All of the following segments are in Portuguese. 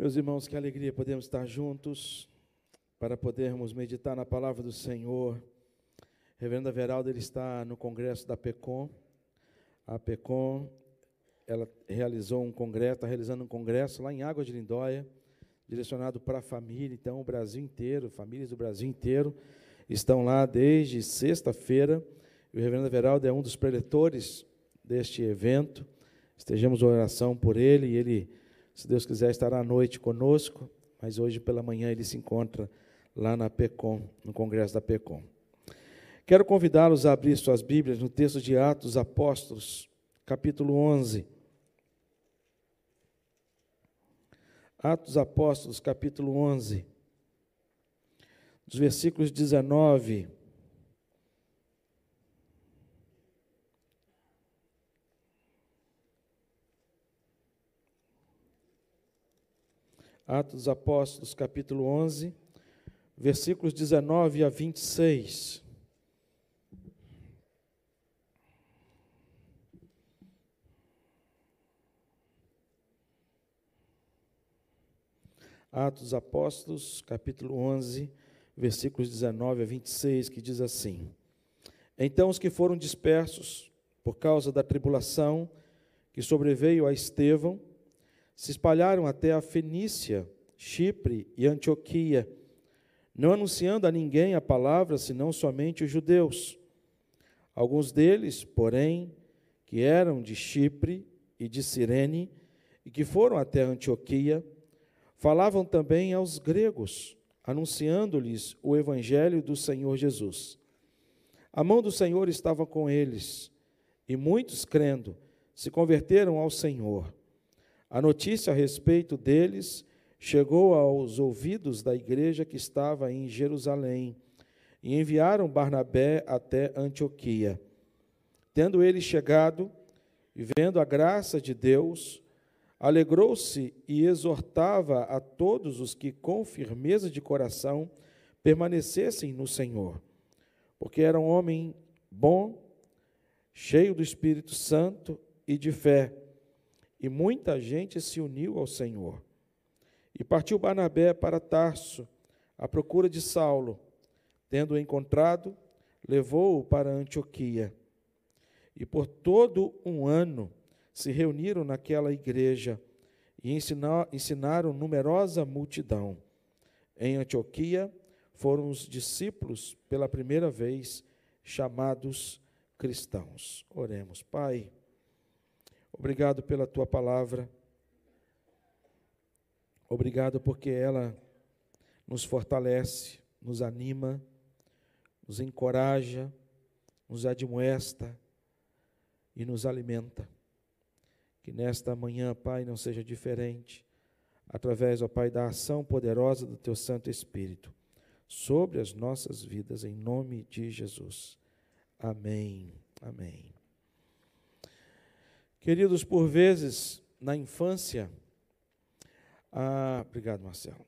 Meus irmãos, que alegria podemos estar juntos para podermos meditar na palavra do Senhor. Reverenda Veralda ele está no congresso da PECOM. A PECOM, ela realizou um congresso, está realizando um congresso lá em Água de Lindóia, direcionado para a família, então o Brasil inteiro, famílias do Brasil inteiro estão lá desde sexta-feira. O Reverendo Veraldo é um dos preletores deste evento. Estejamos em oração por ele e ele se Deus quiser, estará à noite conosco, mas hoje pela manhã ele se encontra lá na PECOM, no congresso da PECOM. Quero convidá-los a abrir suas Bíblias no texto de Atos Apóstolos, capítulo 11. Atos Apóstolos, capítulo 11, dos versículos 19 Atos dos Apóstolos, capítulo 11, versículos 19 a 26. Atos dos Apóstolos, capítulo 11, versículos 19 a 26, que diz assim: Então os que foram dispersos por causa da tribulação que sobreveio a Estevão, se espalharam até a Fenícia, Chipre e Antioquia, não anunciando a ninguém a palavra, senão somente os judeus. Alguns deles, porém, que eram de Chipre e de Cirene, e que foram até Antioquia, falavam também aos gregos, anunciando-lhes o evangelho do Senhor Jesus. A mão do Senhor estava com eles, e muitos, crendo, se converteram ao Senhor. A notícia a respeito deles chegou aos ouvidos da igreja que estava em Jerusalém e enviaram Barnabé até Antioquia. Tendo ele chegado e vendo a graça de Deus, alegrou-se e exortava a todos os que, com firmeza de coração, permanecessem no Senhor, porque era um homem bom, cheio do Espírito Santo e de fé e muita gente se uniu ao Senhor. E partiu Barnabé para Tarso, à procura de Saulo. Tendo-o encontrado, levou-o para Antioquia. E por todo um ano se reuniram naquela igreja e ensinaram numerosa multidão. Em Antioquia foram os discípulos, pela primeira vez, chamados cristãos. Oremos, Pai. Obrigado pela tua palavra. Obrigado porque ela nos fortalece, nos anima, nos encoraja, nos admoesta e nos alimenta. Que nesta manhã, Pai, não seja diferente, através, ó Pai, da ação poderosa do Teu Santo Espírito sobre as nossas vidas, em nome de Jesus. Amém. Amém. Queridos, por vezes, na infância, ah, obrigado, Marcelo.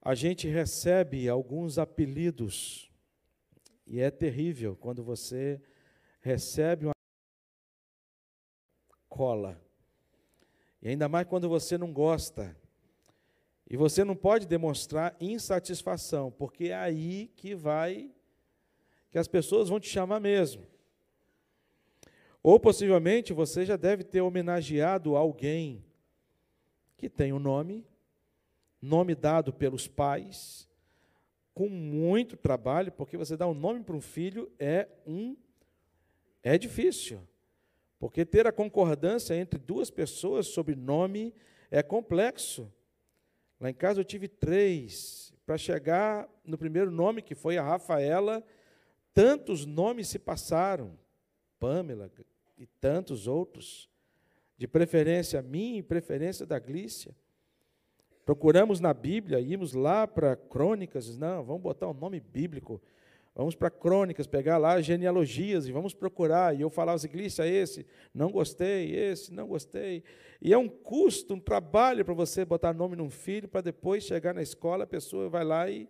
A gente recebe alguns apelidos, e é terrível quando você recebe uma cola. E ainda mais quando você não gosta. E você não pode demonstrar insatisfação, porque é aí que vai que as pessoas vão te chamar mesmo. Ou possivelmente você já deve ter homenageado alguém que tem um nome, nome dado pelos pais, com muito trabalho, porque você dá um nome para um filho é um é difícil. Porque ter a concordância entre duas pessoas sobre nome é complexo. Lá em casa eu tive três. Para chegar no primeiro nome, que foi a Rafaela, tantos nomes se passaram. Pamela, e tantos outros, de preferência a mim e preferência da Glícia. Procuramos na Bíblia, íamos lá para Crônicas, não, vamos botar um nome bíblico. Vamos para Crônicas, pegar lá genealogias e vamos procurar. E eu falava assim, Glícia, esse, não gostei, esse, não gostei. E é um custo, um trabalho para você botar nome num filho, para depois chegar na escola, a pessoa vai lá e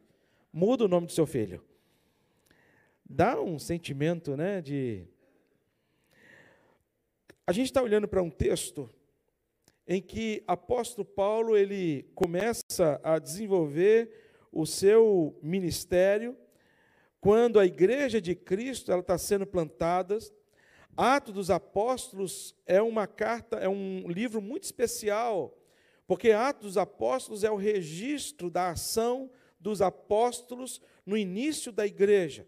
muda o nome do seu filho. Dá um sentimento né, de a gente está olhando para um texto em que apóstolo Paulo ele começa a desenvolver o seu ministério quando a igreja de Cristo ela está sendo plantada. Atos dos Apóstolos é uma carta, é um livro muito especial, porque Atos dos Apóstolos é o registro da ação dos apóstolos no início da igreja.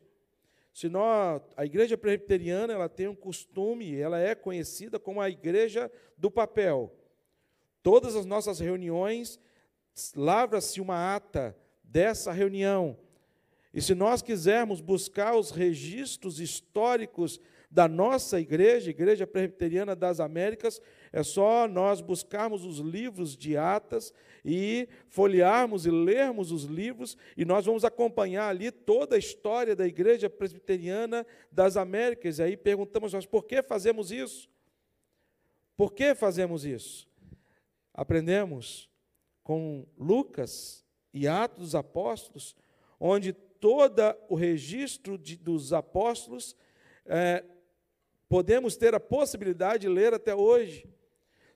Se nós, a igreja presbiteriana ela tem um costume, ela é conhecida como a igreja do papel. Todas as nossas reuniões lavra-se uma ata dessa reunião. E se nós quisermos buscar os registros históricos da nossa igreja, Igreja Presbiteriana das Américas, é só nós buscarmos os livros de atas e folhearmos e lermos os livros, e nós vamos acompanhar ali toda a história da Igreja Presbiteriana das Américas. E aí perguntamos nós, por que fazemos isso? Por que fazemos isso? Aprendemos com Lucas e Atos dos Apóstolos, onde todo o registro de, dos apóstolos é, podemos ter a possibilidade de ler até hoje.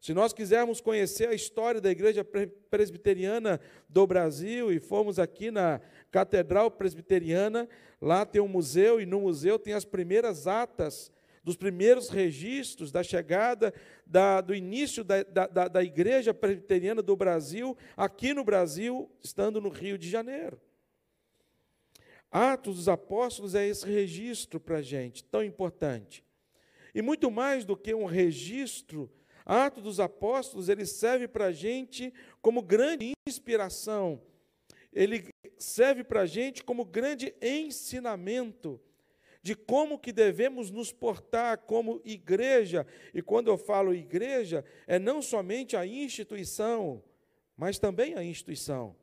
Se nós quisermos conhecer a história da igreja presbiteriana do Brasil e formos aqui na Catedral Presbiteriana, lá tem um museu e no museu tem as primeiras atas dos primeiros registros da chegada, da, do início da, da, da igreja presbiteriana do Brasil, aqui no Brasil, estando no Rio de Janeiro. Atos dos Apóstolos é esse registro para a gente, tão importante. E muito mais do que um registro, Atos dos Apóstolos, ele serve para a gente como grande inspiração, ele serve para a gente como grande ensinamento de como que devemos nos portar como igreja. E quando eu falo igreja, é não somente a instituição, mas também a instituição.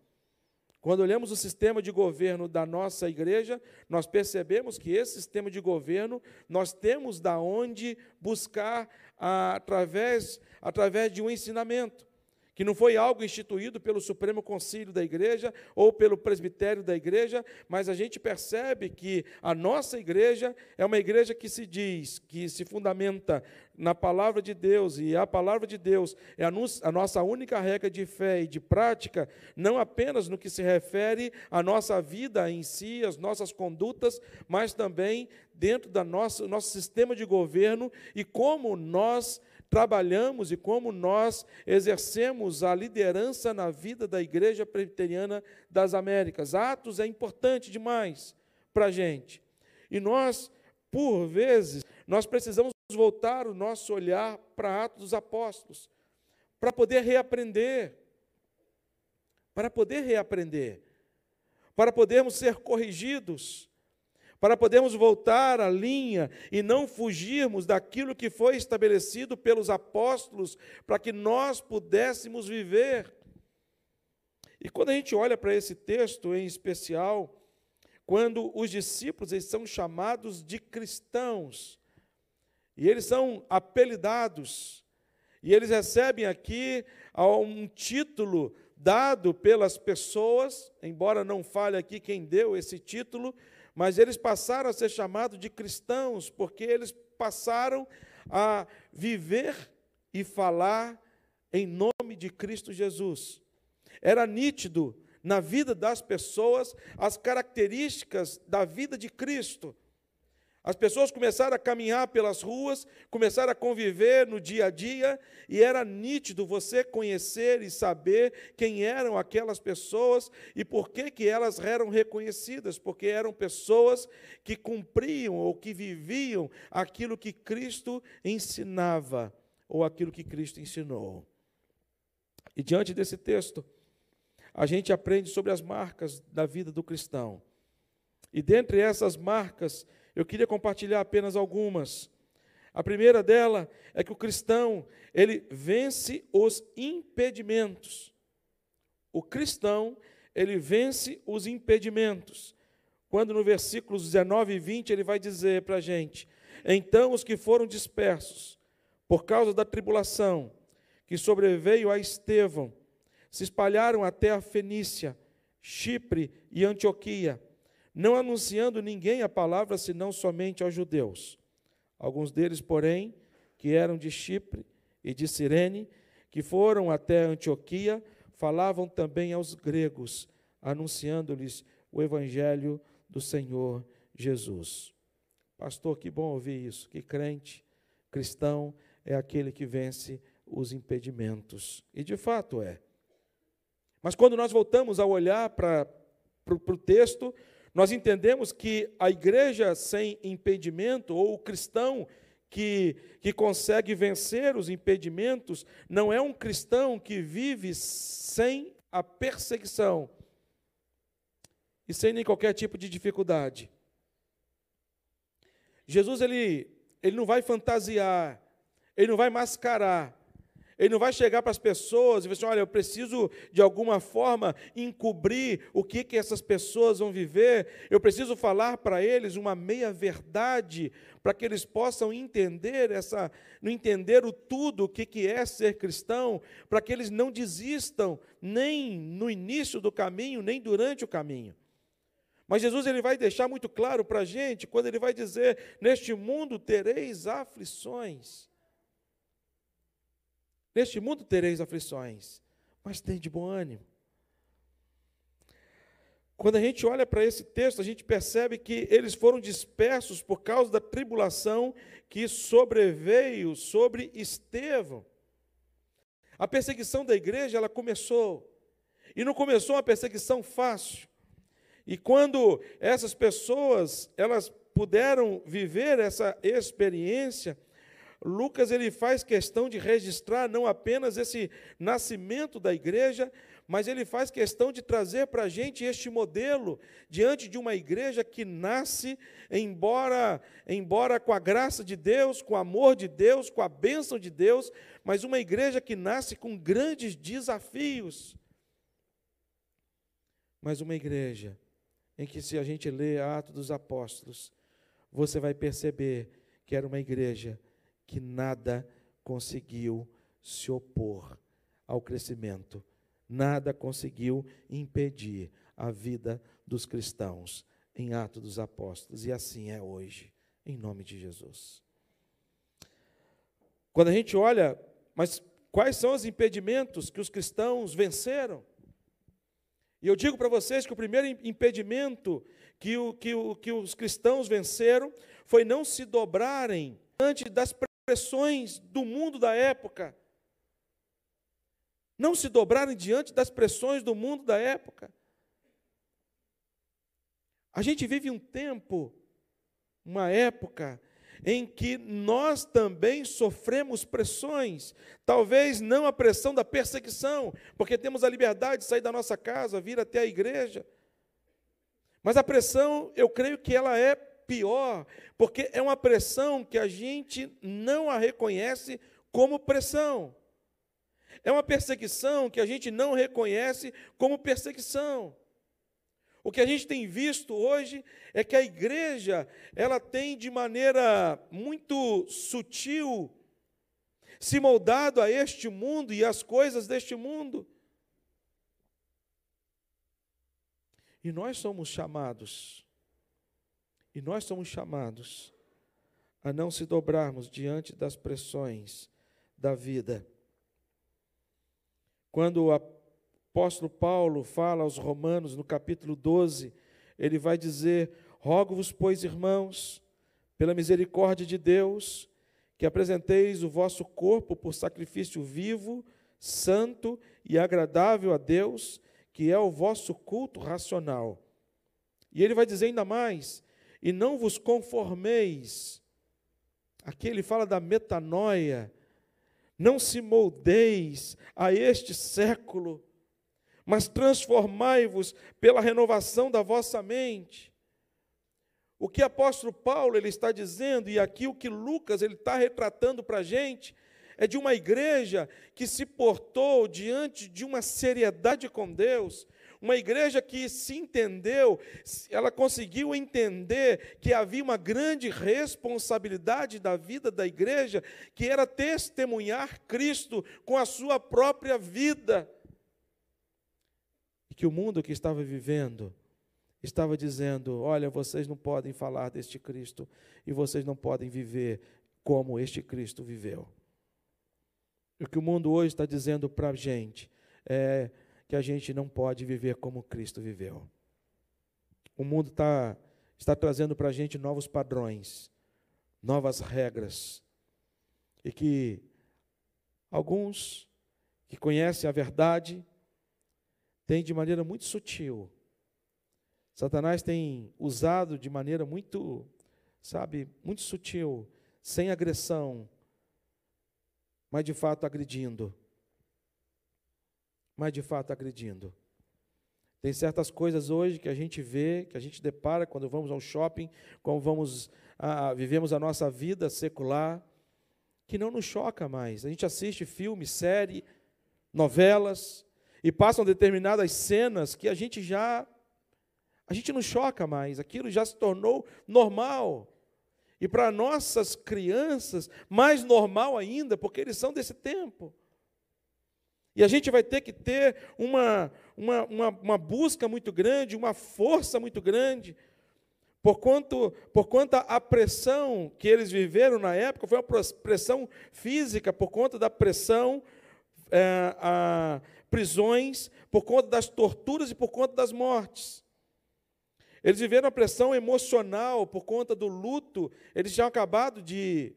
Quando olhamos o sistema de governo da nossa igreja, nós percebemos que esse sistema de governo nós temos da onde buscar através, através de um ensinamento que não foi algo instituído pelo Supremo Concílio da Igreja ou pelo presbitério da Igreja, mas a gente percebe que a nossa igreja é uma igreja que se diz, que se fundamenta na palavra de Deus, e a palavra de Deus é a nossa única regra de fé e de prática, não apenas no que se refere à nossa vida em si, às nossas condutas, mas também dentro do nosso, nosso sistema de governo e como nós trabalhamos e como nós exercemos a liderança na vida da Igreja Presbiteriana das Américas. Atos é importante demais para a gente. E nós, por vezes, nós precisamos voltar o nosso olhar para Atos dos Apóstolos, para poder reaprender, para poder reaprender, para podermos ser corrigidos, para podermos voltar à linha e não fugirmos daquilo que foi estabelecido pelos apóstolos, para que nós pudéssemos viver. E quando a gente olha para esse texto em especial, quando os discípulos eles são chamados de cristãos, e eles são apelidados, e eles recebem aqui um título dado pelas pessoas, embora não fale aqui quem deu esse título, mas eles passaram a ser chamados de cristãos, porque eles passaram a viver e falar em nome de Cristo Jesus. Era nítido na vida das pessoas as características da vida de Cristo. As pessoas começaram a caminhar pelas ruas, começaram a conviver no dia a dia, e era nítido você conhecer e saber quem eram aquelas pessoas e por que, que elas eram reconhecidas, porque eram pessoas que cumpriam ou que viviam aquilo que Cristo ensinava, ou aquilo que Cristo ensinou. E diante desse texto, a gente aprende sobre as marcas da vida do cristão. E dentre essas marcas, eu queria compartilhar apenas algumas. A primeira dela é que o cristão, ele vence os impedimentos. O cristão, ele vence os impedimentos. Quando no versículos 19 e 20 ele vai dizer para a gente: Então os que foram dispersos por causa da tribulação que sobreveio a Estevão se espalharam até a Fenícia, Chipre e Antioquia não anunciando ninguém a palavra senão somente aos judeus. Alguns deles, porém, que eram de Chipre e de Cirene, que foram até Antioquia falavam também aos gregos, anunciando-lhes o evangelho do Senhor Jesus. Pastor, que bom ouvir isso. Que crente, cristão, é aquele que vence os impedimentos. E de fato é. Mas quando nós voltamos a olhar para o texto, nós entendemos que a igreja sem impedimento, ou o cristão que, que consegue vencer os impedimentos, não é um cristão que vive sem a perseguição e sem nem qualquer tipo de dificuldade. Jesus ele, ele não vai fantasiar, ele não vai mascarar, ele não vai chegar para as pessoas e dizer assim: olha, eu preciso de alguma forma encobrir o que, que essas pessoas vão viver, eu preciso falar para eles uma meia-verdade, para que eles possam entender essa, entender o tudo, o que, que é ser cristão, para que eles não desistam nem no início do caminho, nem durante o caminho. Mas Jesus ele vai deixar muito claro para a gente quando ele vai dizer: Neste mundo tereis aflições. Neste mundo tereis aflições, mas tem de bom ânimo. Quando a gente olha para esse texto, a gente percebe que eles foram dispersos por causa da tribulação que sobreveio sobre Estevão. A perseguição da igreja, ela começou. E não começou uma perseguição fácil. E quando essas pessoas, elas puderam viver essa experiência, Lucas ele faz questão de registrar não apenas esse nascimento da igreja, mas ele faz questão de trazer para a gente este modelo diante de uma igreja que nasce, embora, embora com a graça de Deus, com o amor de Deus, com a bênção de Deus, mas uma igreja que nasce com grandes desafios. Mas uma igreja em que, se a gente lê Atos dos Apóstolos, você vai perceber que era uma igreja que nada conseguiu se opor ao crescimento, nada conseguiu impedir a vida dos cristãos em Atos dos Apóstolos, e assim é hoje, em nome de Jesus. Quando a gente olha, mas quais são os impedimentos que os cristãos venceram? E eu digo para vocês que o primeiro impedimento que, o, que, o, que os cristãos venceram foi não se dobrarem diante das pressões do mundo da época. Não se dobrarem diante das pressões do mundo da época. A gente vive um tempo, uma época, em que nós também sofremos pressões, talvez não a pressão da perseguição, porque temos a liberdade de sair da nossa casa, vir até a igreja. Mas a pressão, eu creio que ela é pior, porque é uma pressão que a gente não a reconhece como pressão. É uma perseguição que a gente não reconhece como perseguição. O que a gente tem visto hoje é que a igreja, ela tem de maneira muito sutil se moldado a este mundo e às coisas deste mundo. E nós somos chamados e nós somos chamados a não se dobrarmos diante das pressões da vida. Quando o apóstolo Paulo fala aos Romanos, no capítulo 12, ele vai dizer: Rogo-vos, pois, irmãos, pela misericórdia de Deus, que apresenteis o vosso corpo por sacrifício vivo, santo e agradável a Deus, que é o vosso culto racional. E ele vai dizer ainda mais: e não vos conformeis. Aqui ele fala da metanoia. Não se moldeis a este século, mas transformai-vos pela renovação da vossa mente. O que apóstolo Paulo ele está dizendo, e aqui o que Lucas ele está retratando para a gente, é de uma igreja que se portou diante de uma seriedade com Deus, uma igreja que se entendeu, ela conseguiu entender que havia uma grande responsabilidade da vida da igreja, que era testemunhar Cristo com a sua própria vida. E que o mundo que estava vivendo estava dizendo: olha, vocês não podem falar deste Cristo e vocês não podem viver como este Cristo viveu. o que o mundo hoje está dizendo para a gente é que a gente não pode viver como Cristo viveu. O mundo tá, está trazendo para a gente novos padrões, novas regras, e que alguns que conhecem a verdade têm de maneira muito sutil. Satanás tem usado de maneira muito, sabe, muito sutil, sem agressão, mas de fato agredindo. Mas de fato agredindo. Tem certas coisas hoje que a gente vê, que a gente depara quando vamos ao shopping, quando vamos a, vivemos a nossa vida secular, que não nos choca mais. A gente assiste filme, série, novelas e passam determinadas cenas que a gente já a gente não choca mais, aquilo já se tornou normal. E para nossas crianças, mais normal ainda, porque eles são desse tempo. E a gente vai ter que ter uma, uma, uma, uma busca muito grande, uma força muito grande, por quanto, por quanto a pressão que eles viveram na época foi uma pressão física, por conta da pressão, é, a prisões, por conta das torturas e por conta das mortes. Eles viveram a pressão emocional por conta do luto, eles tinham acabado de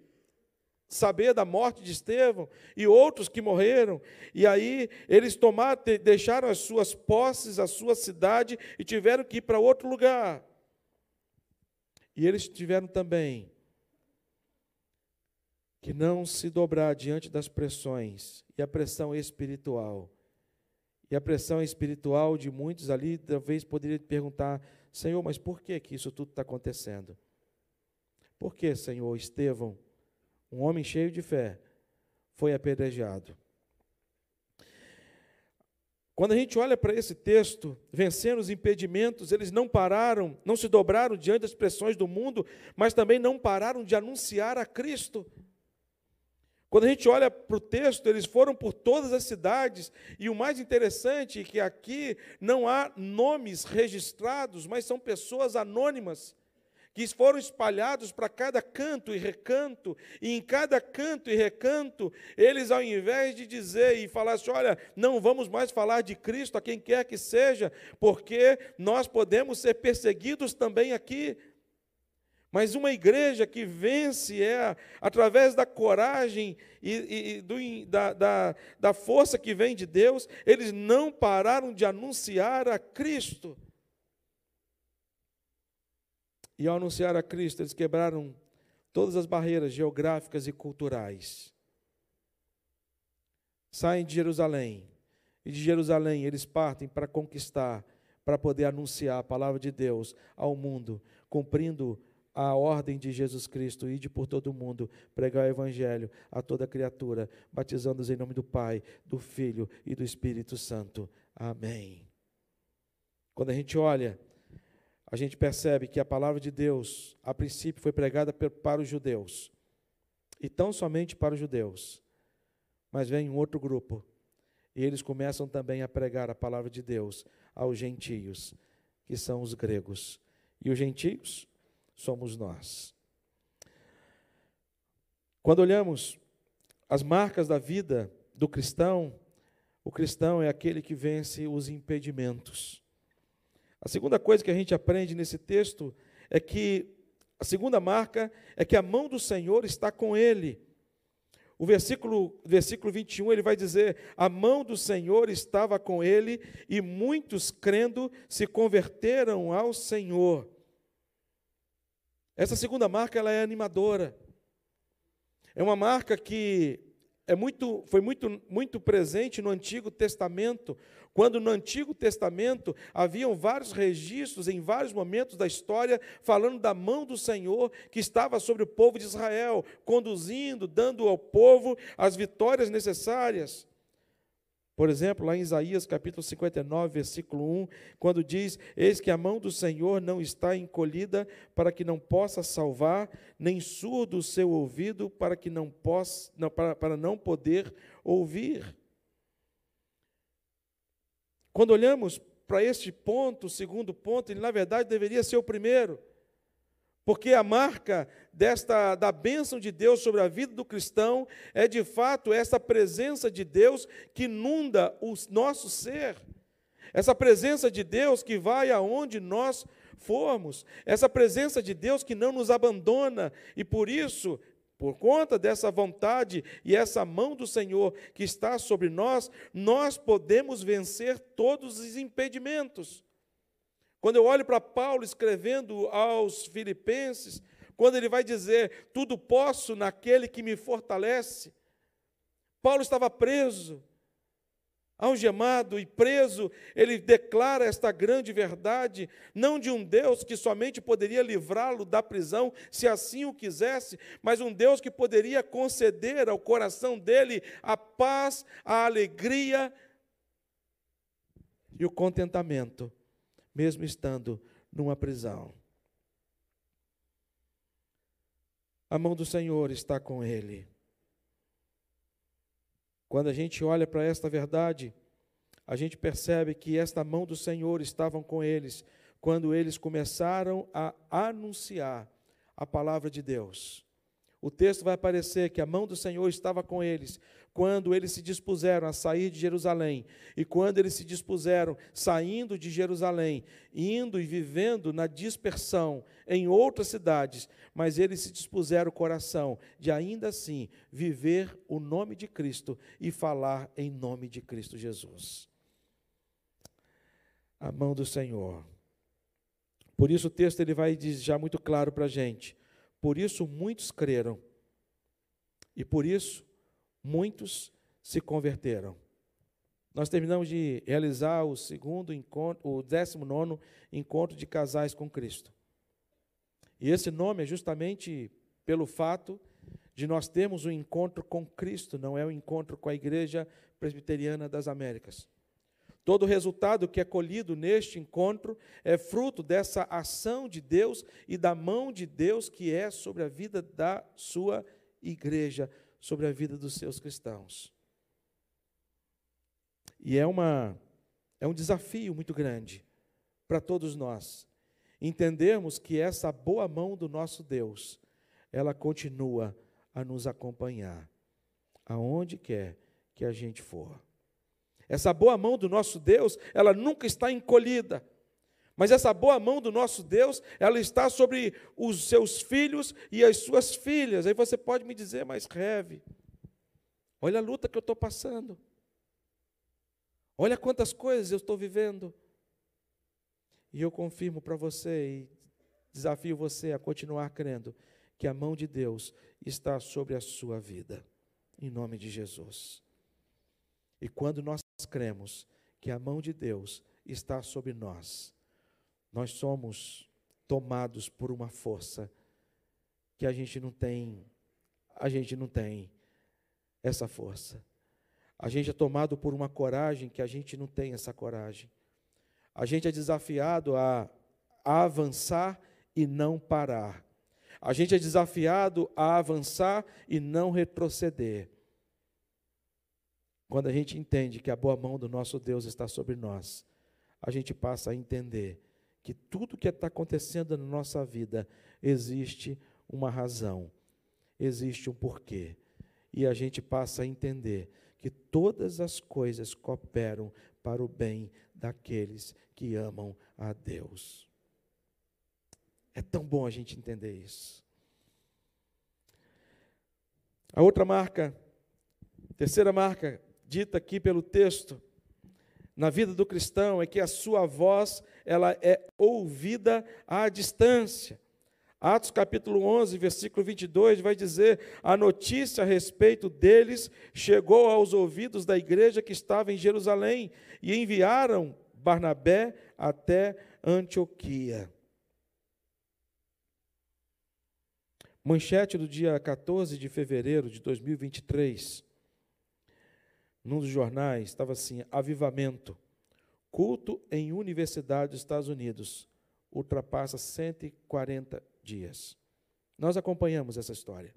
saber da morte de Estevão e outros que morreram. E aí eles tomaram, deixaram as suas posses, a sua cidade e tiveram que ir para outro lugar. E eles tiveram também que não se dobrar diante das pressões e a pressão espiritual. E a pressão espiritual de muitos ali, talvez poderia perguntar: Senhor, mas por que, que isso tudo está acontecendo? Por que, Senhor, Estevão um homem cheio de fé, foi apedrejado. Quando a gente olha para esse texto, vencendo os impedimentos, eles não pararam, não se dobraram diante das pressões do mundo, mas também não pararam de anunciar a Cristo. Quando a gente olha para o texto, eles foram por todas as cidades, e o mais interessante é que aqui não há nomes registrados, mas são pessoas anônimas que foram espalhados para cada canto e recanto, e em cada canto e recanto, eles, ao invés de dizer e falar assim: olha, não vamos mais falar de Cristo a quem quer que seja, porque nós podemos ser perseguidos também aqui. Mas uma igreja que vence é através da coragem e, e do, da, da, da força que vem de Deus, eles não pararam de anunciar a Cristo. E ao anunciar a Cristo, eles quebraram todas as barreiras geográficas e culturais. Saem de Jerusalém, e de Jerusalém eles partem para conquistar, para poder anunciar a palavra de Deus ao mundo, cumprindo a ordem de Jesus Cristo, ide por todo o mundo, pregar o Evangelho a toda criatura, batizando-os em nome do Pai, do Filho e do Espírito Santo. Amém. Quando a gente olha a gente percebe que a palavra de Deus, a princípio, foi pregada para os judeus, e tão somente para os judeus. Mas vem um outro grupo, e eles começam também a pregar a palavra de Deus aos gentios, que são os gregos. E os gentios somos nós. Quando olhamos as marcas da vida do cristão, o cristão é aquele que vence os impedimentos. A segunda coisa que a gente aprende nesse texto é que a segunda marca é que a mão do Senhor está com ele. O versículo, versículo 21 ele vai dizer: A mão do Senhor estava com ele, e muitos crendo se converteram ao Senhor. Essa segunda marca ela é animadora. É uma marca que é muito, foi muito, muito presente no Antigo Testamento, quando no Antigo Testamento haviam vários registros em vários momentos da história falando da mão do Senhor que estava sobre o povo de Israel, conduzindo, dando ao povo as vitórias necessárias. Por exemplo, lá em Isaías capítulo 59, versículo 1, quando diz: Eis que a mão do Senhor não está encolhida para que não possa salvar, nem surdo o seu ouvido para que não possa, não, para, para não poder ouvir. Quando olhamos para este ponto, o segundo ponto, ele na verdade deveria ser o primeiro. Porque a marca desta da bênção de Deus sobre a vida do cristão é de fato essa presença de Deus que inunda o nosso ser. Essa presença de Deus que vai aonde nós formos, essa presença de Deus que não nos abandona e por isso, por conta dessa vontade e essa mão do Senhor que está sobre nós, nós podemos vencer todos os impedimentos. Quando eu olho para Paulo escrevendo aos Filipenses, quando ele vai dizer: Tudo posso naquele que me fortalece. Paulo estava preso, algemado e preso, ele declara esta grande verdade, não de um Deus que somente poderia livrá-lo da prisão, se assim o quisesse, mas um Deus que poderia conceder ao coração dele a paz, a alegria e o contentamento mesmo estando numa prisão. A mão do Senhor está com ele. Quando a gente olha para esta verdade, a gente percebe que esta mão do Senhor estava com eles quando eles começaram a anunciar a palavra de Deus. O texto vai aparecer que a mão do Senhor estava com eles quando eles se dispuseram a sair de Jerusalém, e quando eles se dispuseram saindo de Jerusalém, indo e vivendo na dispersão em outras cidades, mas eles se dispuseram o coração de ainda assim viver o nome de Cristo e falar em nome de Cristo Jesus. A mão do Senhor. Por isso o texto ele vai dizer já muito claro para a gente. Por isso muitos creram. E por isso muitos se converteram. Nós terminamos de realizar o segundo encontro, o 19 encontro de casais com Cristo. E esse nome é justamente pelo fato de nós termos um encontro com Cristo, não é um encontro com a Igreja Presbiteriana das Américas. Todo o resultado que é colhido neste encontro é fruto dessa ação de Deus e da mão de Deus que é sobre a vida da sua igreja, sobre a vida dos seus cristãos. E é, uma, é um desafio muito grande para todos nós entendermos que essa boa mão do nosso Deus, ela continua a nos acompanhar aonde quer que a gente for. Essa boa mão do nosso Deus, ela nunca está encolhida. Mas essa boa mão do nosso Deus, ela está sobre os seus filhos e as suas filhas. Aí você pode me dizer, mas Reve, olha a luta que eu estou passando. Olha quantas coisas eu estou vivendo. E eu confirmo para você e desafio você a continuar crendo que a mão de Deus está sobre a sua vida, em nome de Jesus. E quando nós cremos que a mão de Deus está sobre nós, nós somos tomados por uma força que a gente não tem, a gente não tem essa força. A gente é tomado por uma coragem que a gente não tem essa coragem. A gente é desafiado a, a avançar e não parar. A gente é desafiado a avançar e não retroceder. Quando a gente entende que a boa mão do nosso Deus está sobre nós, a gente passa a entender que tudo que está acontecendo na nossa vida existe uma razão, existe um porquê. E a gente passa a entender que todas as coisas cooperam para o bem daqueles que amam a Deus. É tão bom a gente entender isso. A outra marca, terceira marca, dita aqui pelo texto, na vida do cristão é que a sua voz ela é ouvida à distância. Atos capítulo 11, versículo 22 vai dizer: "A notícia a respeito deles chegou aos ouvidos da igreja que estava em Jerusalém e enviaram Barnabé até Antioquia." Manchete do dia 14 de fevereiro de 2023 num dos jornais, estava assim: avivamento. Culto em universidade dos Estados Unidos ultrapassa 140 dias. Nós acompanhamos essa história.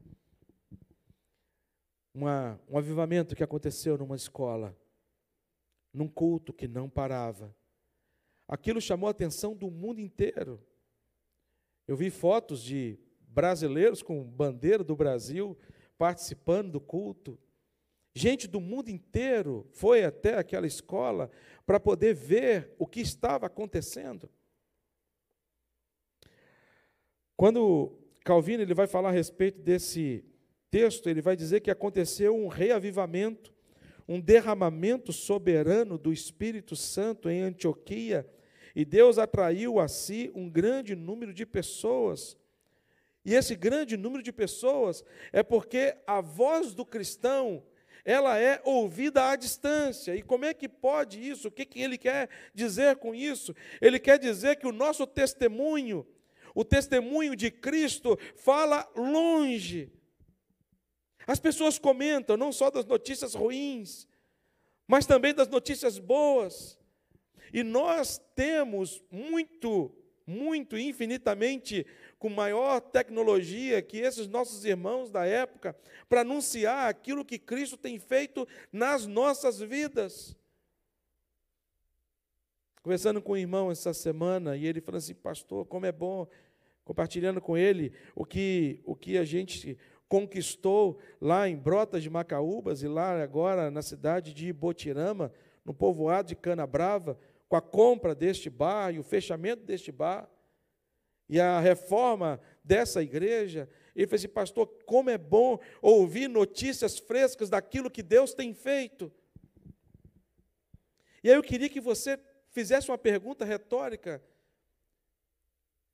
Uma, um avivamento que aconteceu numa escola, num culto que não parava. Aquilo chamou a atenção do mundo inteiro. Eu vi fotos de brasileiros com bandeira do Brasil participando do culto. Gente do mundo inteiro foi até aquela escola para poder ver o que estava acontecendo. Quando Calvino ele vai falar a respeito desse texto, ele vai dizer que aconteceu um reavivamento, um derramamento soberano do Espírito Santo em Antioquia, e Deus atraiu a si um grande número de pessoas. E esse grande número de pessoas é porque a voz do cristão ela é ouvida à distância. E como é que pode isso? O que, que ele quer dizer com isso? Ele quer dizer que o nosso testemunho, o testemunho de Cristo, fala longe. As pessoas comentam não só das notícias ruins, mas também das notícias boas. E nós temos muito, muito, infinitamente com maior tecnologia que esses nossos irmãos da época para anunciar aquilo que Cristo tem feito nas nossas vidas. Conversando com o irmão essa semana, e ele falou assim: Pastor, como é bom, compartilhando com ele o que, o que a gente conquistou lá em Brotas de Macaúbas e lá agora na cidade de Botirama, no povoado de Cana Brava, com a compra deste bar e o fechamento deste bar e a reforma dessa igreja, ele fez assim, pastor, como é bom ouvir notícias frescas daquilo que Deus tem feito. E aí eu queria que você fizesse uma pergunta retórica.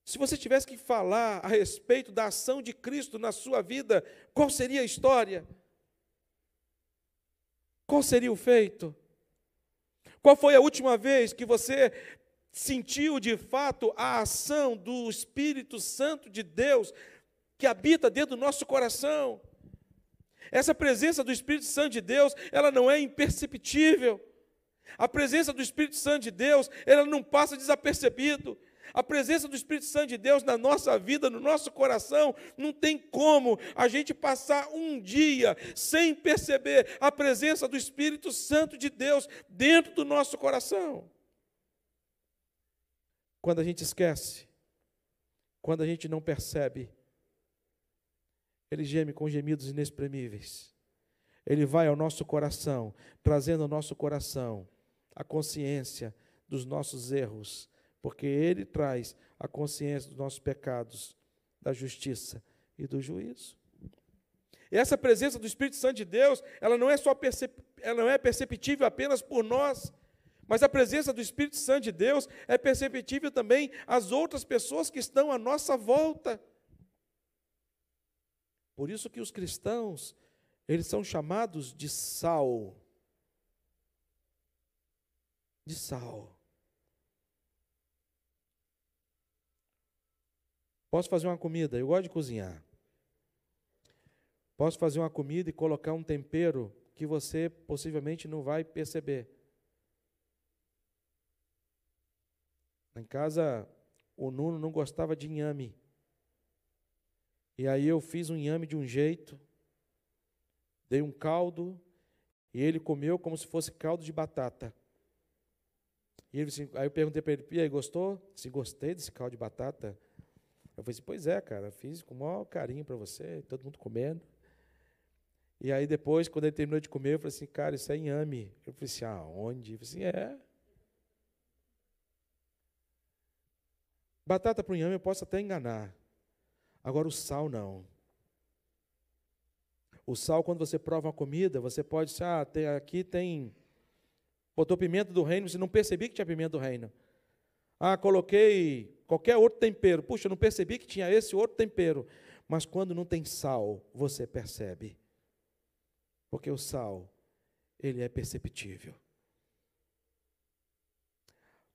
Se você tivesse que falar a respeito da ação de Cristo na sua vida, qual seria a história? Qual seria o feito? Qual foi a última vez que você sentiu de fato a ação do Espírito Santo de Deus que habita dentro do nosso coração. Essa presença do Espírito Santo de Deus, ela não é imperceptível. A presença do Espírito Santo de Deus, ela não passa desapercebido. A presença do Espírito Santo de Deus na nossa vida, no nosso coração, não tem como a gente passar um dia sem perceber a presença do Espírito Santo de Deus dentro do nosso coração. Quando a gente esquece, quando a gente não percebe, ele geme com gemidos inexprimíveis. Ele vai ao nosso coração, trazendo ao nosso coração a consciência dos nossos erros, porque ele traz a consciência dos nossos pecados, da justiça e do juízo. E essa presença do Espírito Santo de Deus, ela não é só percep... ela não é perceptível apenas por nós, mas a presença do Espírito Santo de Deus é perceptível também às outras pessoas que estão à nossa volta. Por isso que os cristãos, eles são chamados de sal. De sal. Posso fazer uma comida, eu gosto de cozinhar. Posso fazer uma comida e colocar um tempero que você possivelmente não vai perceber. Em casa, o Nuno não gostava de inhame. E aí eu fiz um inhame de um jeito, dei um caldo, e ele comeu como se fosse caldo de batata. E ele, assim, aí eu perguntei para ele, aí, gostou? Se gostei desse caldo de batata. Eu falei assim, pois é, cara, fiz com o maior carinho para você, todo mundo comendo. E aí depois, quando ele terminou de comer, eu falei assim, cara, isso é inhame. Eu falei assim, aonde? Eu falei assim, é. Batata para o inhame eu posso até enganar. Agora o sal não. O sal, quando você prova uma comida, você pode dizer, ah, tem, aqui tem. Botou pimenta do reino, você não percebi que tinha pimenta do reino. Ah, coloquei qualquer outro tempero. Puxa, não percebi que tinha esse outro tempero. Mas quando não tem sal, você percebe. Porque o sal, ele é perceptível.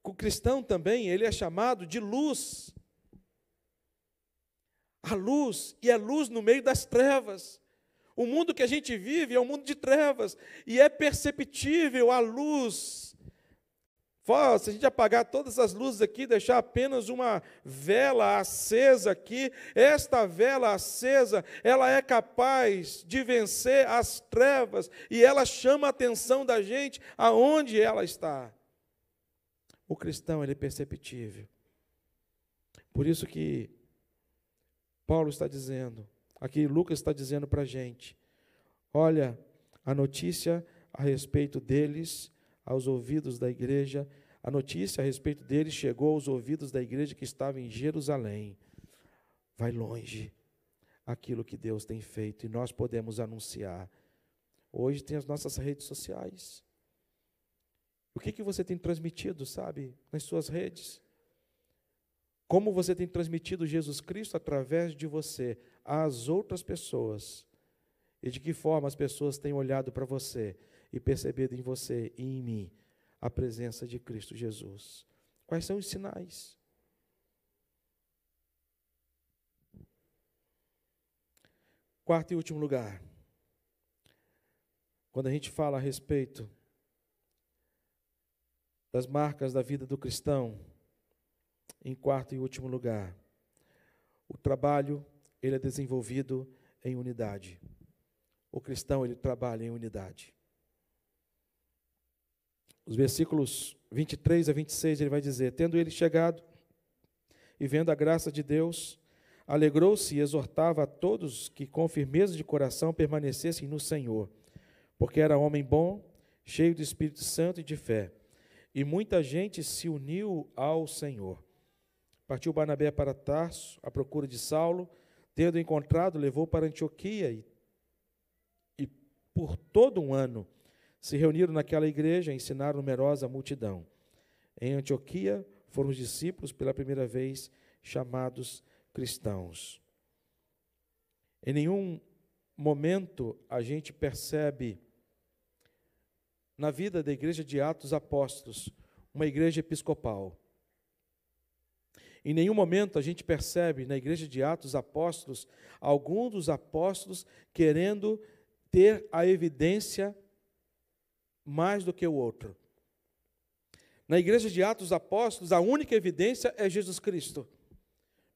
O cristão também, ele é chamado de luz. A luz, e é luz no meio das trevas. O mundo que a gente vive é um mundo de trevas, e é perceptível a luz. Se a gente apagar todas as luzes aqui, deixar apenas uma vela acesa aqui, esta vela acesa, ela é capaz de vencer as trevas e ela chama a atenção da gente aonde ela está. O cristão ele é perceptível. Por isso que Paulo está dizendo, aqui Lucas está dizendo para a gente: olha, a notícia a respeito deles aos ouvidos da igreja, a notícia a respeito deles chegou aos ouvidos da igreja que estava em Jerusalém. Vai longe aquilo que Deus tem feito e nós podemos anunciar. Hoje tem as nossas redes sociais. O que, que você tem transmitido, sabe, nas suas redes? Como você tem transmitido Jesus Cristo através de você às outras pessoas? E de que forma as pessoas têm olhado para você e percebido em você e em mim a presença de Cristo Jesus? Quais são os sinais? Quarto e último lugar. Quando a gente fala a respeito das marcas da vida do cristão, em quarto e último lugar, o trabalho ele é desenvolvido em unidade. O cristão ele trabalha em unidade. Os versículos 23 a 26 ele vai dizer: Tendo ele chegado e vendo a graça de Deus, alegrou-se e exortava a todos que com firmeza de coração permanecessem no Senhor, porque era homem bom, cheio do Espírito Santo e de fé. E muita gente se uniu ao Senhor. Partiu Barnabé para Tarso, à procura de Saulo, tendo encontrado, levou para Antioquia e, e por todo um ano se reuniram naquela igreja e ensinaram numerosa multidão. Em Antioquia foram os discípulos pela primeira vez chamados cristãos. Em nenhum momento a gente percebe na vida da igreja de Atos Apóstolos uma igreja episcopal. Em nenhum momento a gente percebe na igreja de Atos Apóstolos algum dos apóstolos querendo ter a evidência mais do que o outro. Na igreja de Atos Apóstolos, a única evidência é Jesus Cristo.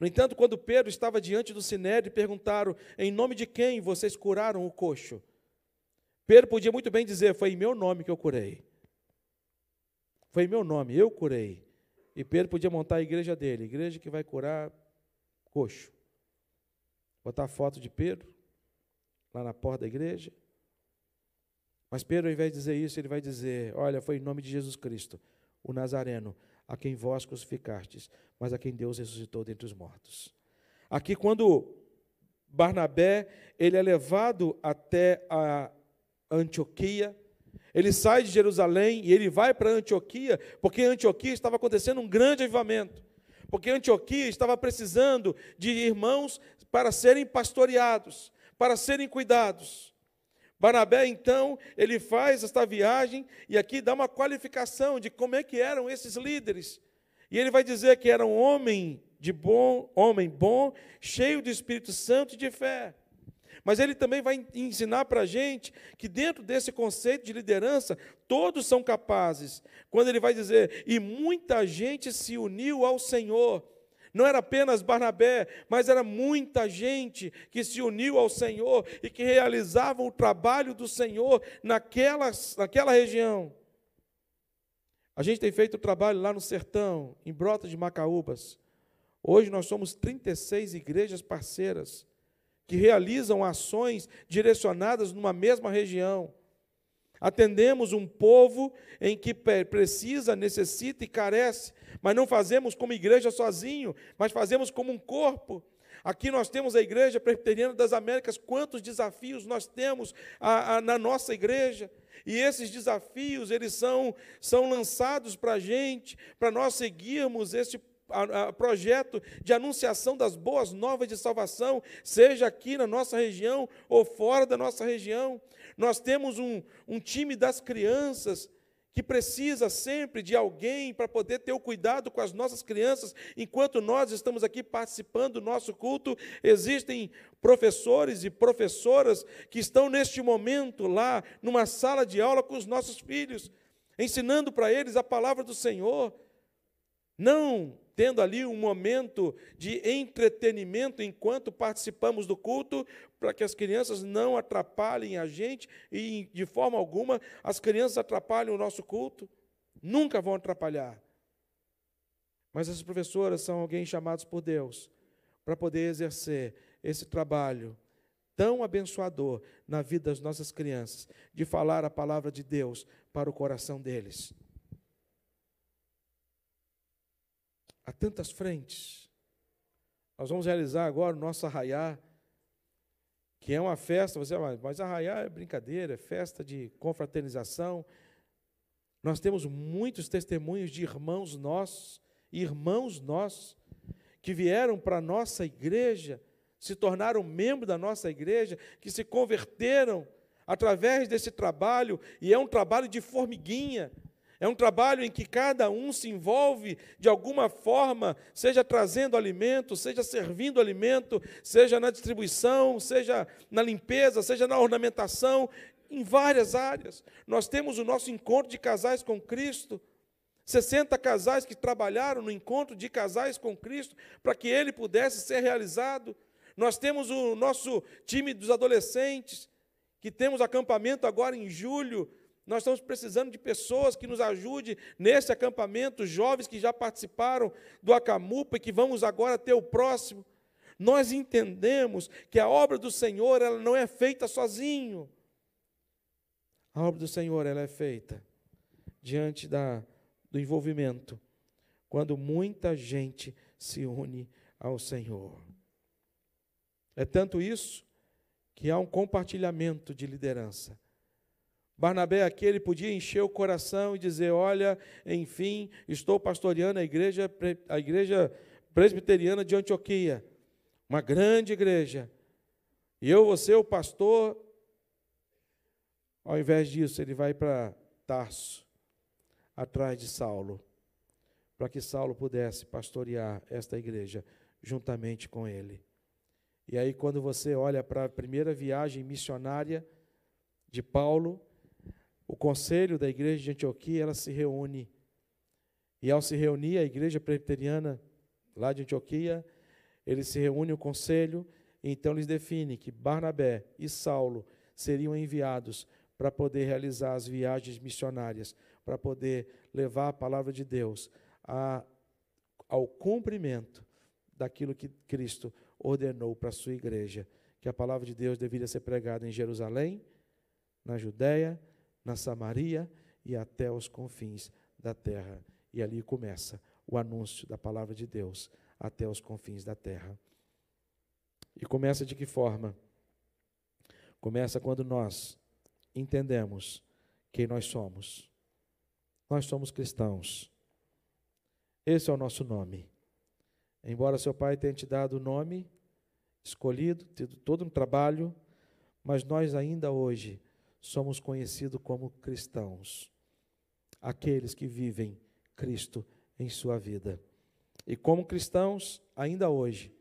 No entanto, quando Pedro estava diante do sinédrio, perguntaram: Em nome de quem vocês curaram o coxo? Pedro podia muito bem dizer: Foi em meu nome que eu curei. Foi em meu nome, eu curei. E Pedro podia montar a igreja dele, igreja que vai curar coxo. Botar a foto de Pedro lá na porta da igreja. Mas Pedro, ao invés de dizer isso, ele vai dizer: Olha, foi em nome de Jesus Cristo, o Nazareno, a quem vós crucificastes, mas a quem Deus ressuscitou dentre os mortos. Aqui, quando Barnabé ele é levado até a Antioquia, ele sai de Jerusalém e ele vai para Antioquia, porque em Antioquia estava acontecendo um grande avivamento. Porque Antioquia estava precisando de irmãos para serem pastoreados, para serem cuidados. Barnabé, então, ele faz esta viagem e aqui dá uma qualificação de como é que eram esses líderes. E ele vai dizer que era um homem de bom, homem bom, cheio do Espírito Santo e de fé. Mas ele também vai ensinar para a gente que dentro desse conceito de liderança, todos são capazes. Quando ele vai dizer, e muita gente se uniu ao Senhor. Não era apenas Barnabé, mas era muita gente que se uniu ao Senhor e que realizavam o trabalho do Senhor naquela, naquela região. A gente tem feito o trabalho lá no sertão, em Brota de Macaúbas. Hoje nós somos 36 igrejas parceiras que realizam ações direcionadas numa mesma região. Atendemos um povo em que precisa, necessita e carece, mas não fazemos como igreja sozinho, mas fazemos como um corpo. Aqui nós temos a Igreja Presbiteriana das Américas, quantos desafios nós temos a, a, na nossa igreja. E esses desafios, eles são, são lançados para a gente, para nós seguirmos esse projeto de anunciação das boas novas de salvação, seja aqui na nossa região ou fora da nossa região. Nós temos um, um time das crianças que precisa sempre de alguém para poder ter o cuidado com as nossas crianças, enquanto nós estamos aqui participando do nosso culto, existem professores e professoras que estão neste momento lá, numa sala de aula com os nossos filhos, ensinando para eles a palavra do Senhor. Não tendo ali um momento de entretenimento enquanto participamos do culto, para que as crianças não atrapalhem a gente e, de forma alguma, as crianças atrapalhem o nosso culto. Nunca vão atrapalhar. Mas essas professoras são alguém chamados por Deus para poder exercer esse trabalho tão abençoador na vida das nossas crianças, de falar a palavra de Deus para o coração deles. Há tantas frentes. Nós vamos realizar agora o nosso arraiar, que é uma festa, você vai, mas arraiar é brincadeira, é festa de confraternização. Nós temos muitos testemunhos de irmãos nossos, irmãos nossos, que vieram para a nossa igreja se tornaram membros da nossa igreja, que se converteram através desse trabalho, e é um trabalho de formiguinha, é um trabalho em que cada um se envolve de alguma forma, seja trazendo alimento, seja servindo alimento, seja na distribuição, seja na limpeza, seja na ornamentação, em várias áreas. Nós temos o nosso encontro de casais com Cristo. 60 casais que trabalharam no encontro de casais com Cristo para que ele pudesse ser realizado. Nós temos o nosso time dos adolescentes, que temos acampamento agora em julho. Nós estamos precisando de pessoas que nos ajudem nesse acampamento, jovens que já participaram do Acamupa e que vamos agora ter o próximo. Nós entendemos que a obra do Senhor ela não é feita sozinho. A obra do Senhor ela é feita diante da, do envolvimento, quando muita gente se une ao Senhor. É tanto isso que há um compartilhamento de liderança. Barnabé aqui ele podia encher o coração e dizer: Olha, enfim, estou pastoreando a igreja, a igreja presbiteriana de Antioquia, uma grande igreja, e eu vou ser o pastor. Ao invés disso, ele vai para Tarso, atrás de Saulo, para que Saulo pudesse pastorear esta igreja juntamente com ele. E aí, quando você olha para a primeira viagem missionária de Paulo, o conselho da igreja de Antioquia, ela se reúne. E ao se reunir, a igreja presbiteriana lá de Antioquia, eles se reúnem o conselho, e então eles definem que Barnabé e Saulo seriam enviados para poder realizar as viagens missionárias, para poder levar a palavra de Deus a, ao cumprimento daquilo que Cristo ordenou para a sua igreja que a palavra de Deus deveria ser pregada em Jerusalém, na Judéia, na Samaria e até os confins da terra. E ali começa o anúncio da palavra de Deus até os confins da terra. E começa de que forma? Começa quando nós entendemos quem nós somos. Nós somos cristãos. Esse é o nosso nome. Embora seu pai tenha te dado o nome, escolhido, tido todo um trabalho, mas nós ainda hoje somos conhecidos como cristãos, aqueles que vivem Cristo em sua vida. E como cristãos, ainda hoje,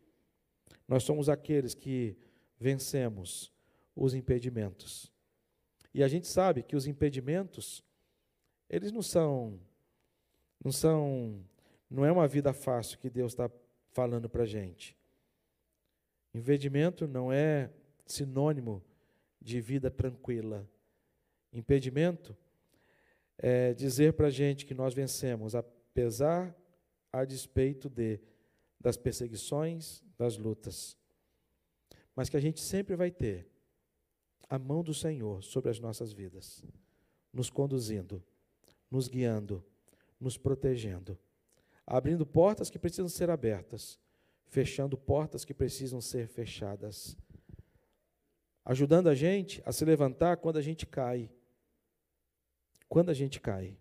nós somos aqueles que vencemos os impedimentos. E a gente sabe que os impedimentos, eles não são, não são, não é uma vida fácil que Deus está falando para a gente. Impedimento não é sinônimo de vida tranquila. Impedimento é dizer para a gente que nós vencemos, apesar, a despeito de, das perseguições, das lutas. Mas que a gente sempre vai ter a mão do Senhor sobre as nossas vidas, nos conduzindo, nos guiando, nos protegendo abrindo portas que precisam ser abertas, fechando portas que precisam ser fechadas, ajudando a gente a se levantar quando a gente cai. Quando a gente cai.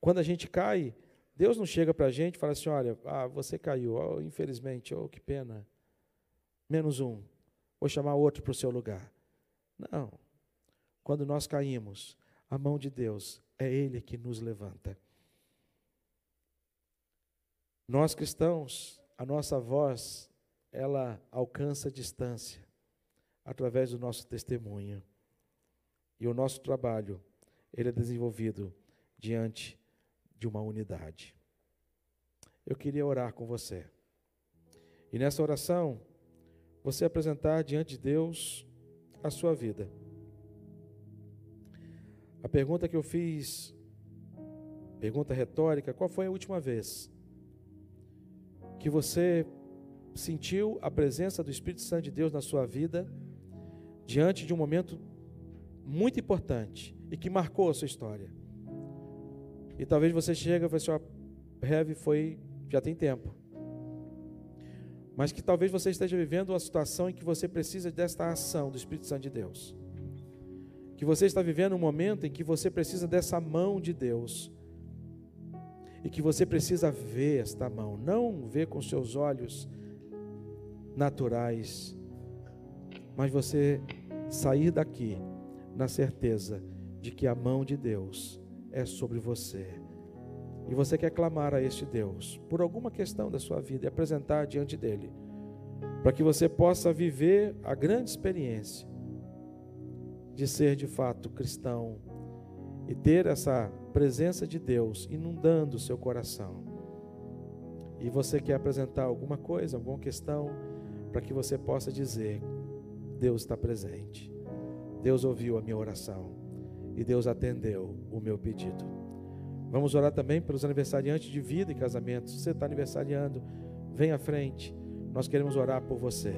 Quando a gente cai, Deus não chega para a gente e fala assim: olha, ah, você caiu, oh, infelizmente, oh, que pena. Menos um, vou chamar outro para o seu lugar. Não. Quando nós caímos, a mão de Deus é Ele que nos levanta. Nós cristãos, a nossa voz, ela alcança distância através do nosso testemunho. E o nosso trabalho, ele é desenvolvido diante de uma unidade. Eu queria orar com você. E nessa oração, você apresentar diante de Deus a sua vida. A pergunta que eu fiz, pergunta retórica, qual foi a última vez que você sentiu a presença do Espírito Santo de Deus na sua vida diante de um momento muito importante e que marcou a sua história. E talvez você chegue e fale assim, ó, foi, já tem tempo. Mas que talvez você esteja vivendo uma situação em que você precisa desta ação do Espírito Santo de Deus. Que você está vivendo um momento em que você precisa dessa mão de Deus. E que você precisa ver esta mão, não ver com seus olhos naturais, mas você sair daqui na certeza de que a mão de Deus é sobre você. E você quer clamar a este Deus por alguma questão da sua vida e apresentar diante dele, para que você possa viver a grande experiência de ser de fato cristão e ter essa presença de Deus inundando o seu coração. E você quer apresentar alguma coisa, alguma questão, para que você possa dizer: Deus está presente. Deus ouviu a minha oração e Deus atendeu o meu pedido. Vamos orar também pelos aniversariantes de vida e casamento. Se você está aniversariando, vem à frente. Nós queremos orar por você.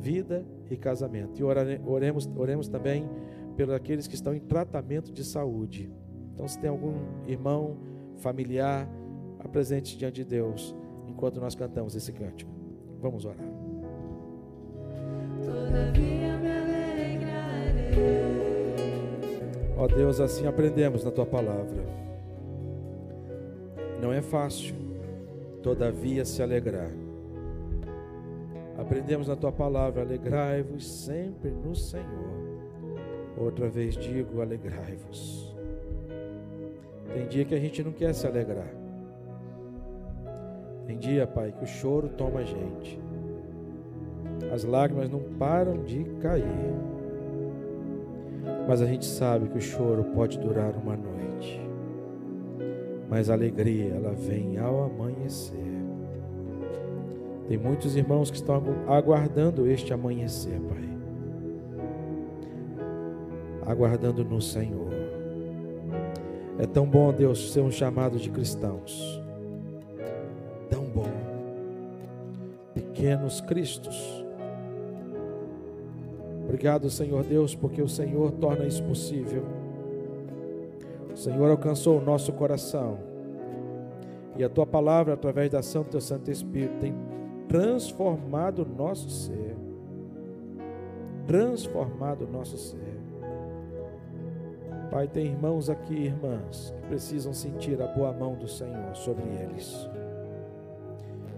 Vida e casamento. E oremos, oremos também pelos aqueles que estão em tratamento de saúde. Então, se tem algum irmão, familiar, apresente diante de Deus enquanto nós cantamos esse cântico. Vamos orar. Ó Deus, assim aprendemos na tua palavra. Não é fácil, todavia se alegrar. Aprendemos na tua palavra, alegrai-vos sempre no Senhor. Outra vez digo, alegrai-vos. Tem dia que a gente não quer se alegrar. Tem dia, Pai, que o choro toma a gente. As lágrimas não param de cair. Mas a gente sabe que o choro pode durar uma noite. Mas a alegria, ela vem ao amanhecer. Tem muitos irmãos que estão aguardando este amanhecer, Pai. Aguardando no Senhor. É tão bom, Deus, ser um chamado de cristãos. Tão bom. Pequenos Cristos Obrigado, Senhor Deus, porque o Senhor torna isso possível. O Senhor alcançou o nosso coração. E a tua palavra, através da ação do teu Santo Espírito, tem transformado o nosso ser. Transformado o nosso ser. Pai, tem irmãos aqui, irmãs, que precisam sentir a boa mão do Senhor sobre eles.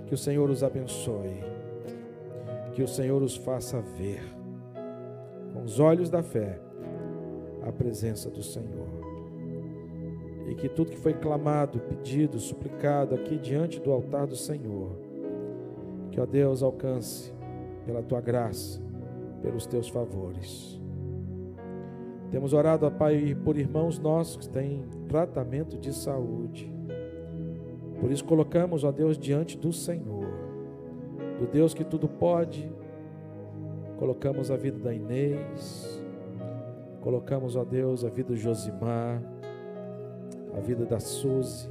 Que o Senhor os abençoe. Que o Senhor os faça ver os olhos da fé, a presença do Senhor. E que tudo que foi clamado, pedido, suplicado aqui diante do altar do Senhor, que, ó Deus, alcance pela tua graça, pelos teus favores. Temos orado, ó Pai, por irmãos nossos que têm tratamento de saúde. Por isso colocamos, ó Deus, diante do Senhor, do Deus que tudo pode, Colocamos a vida da Inês, colocamos, ó Deus, a vida do Josimar, a vida da Suzy,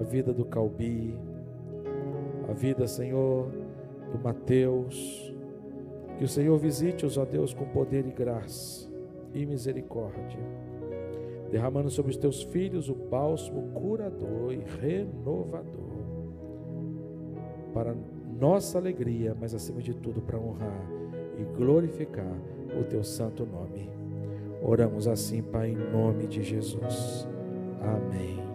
a vida do Calbi, a vida, Senhor, do Mateus. Que o Senhor visite-os, ó Deus, com poder e graça e misericórdia, derramando sobre os teus filhos o bálsamo curador e renovador, para nossa alegria, mas acima de tudo para honrar e glorificar o teu santo nome. Oramos assim, Pai, em nome de Jesus. Amém.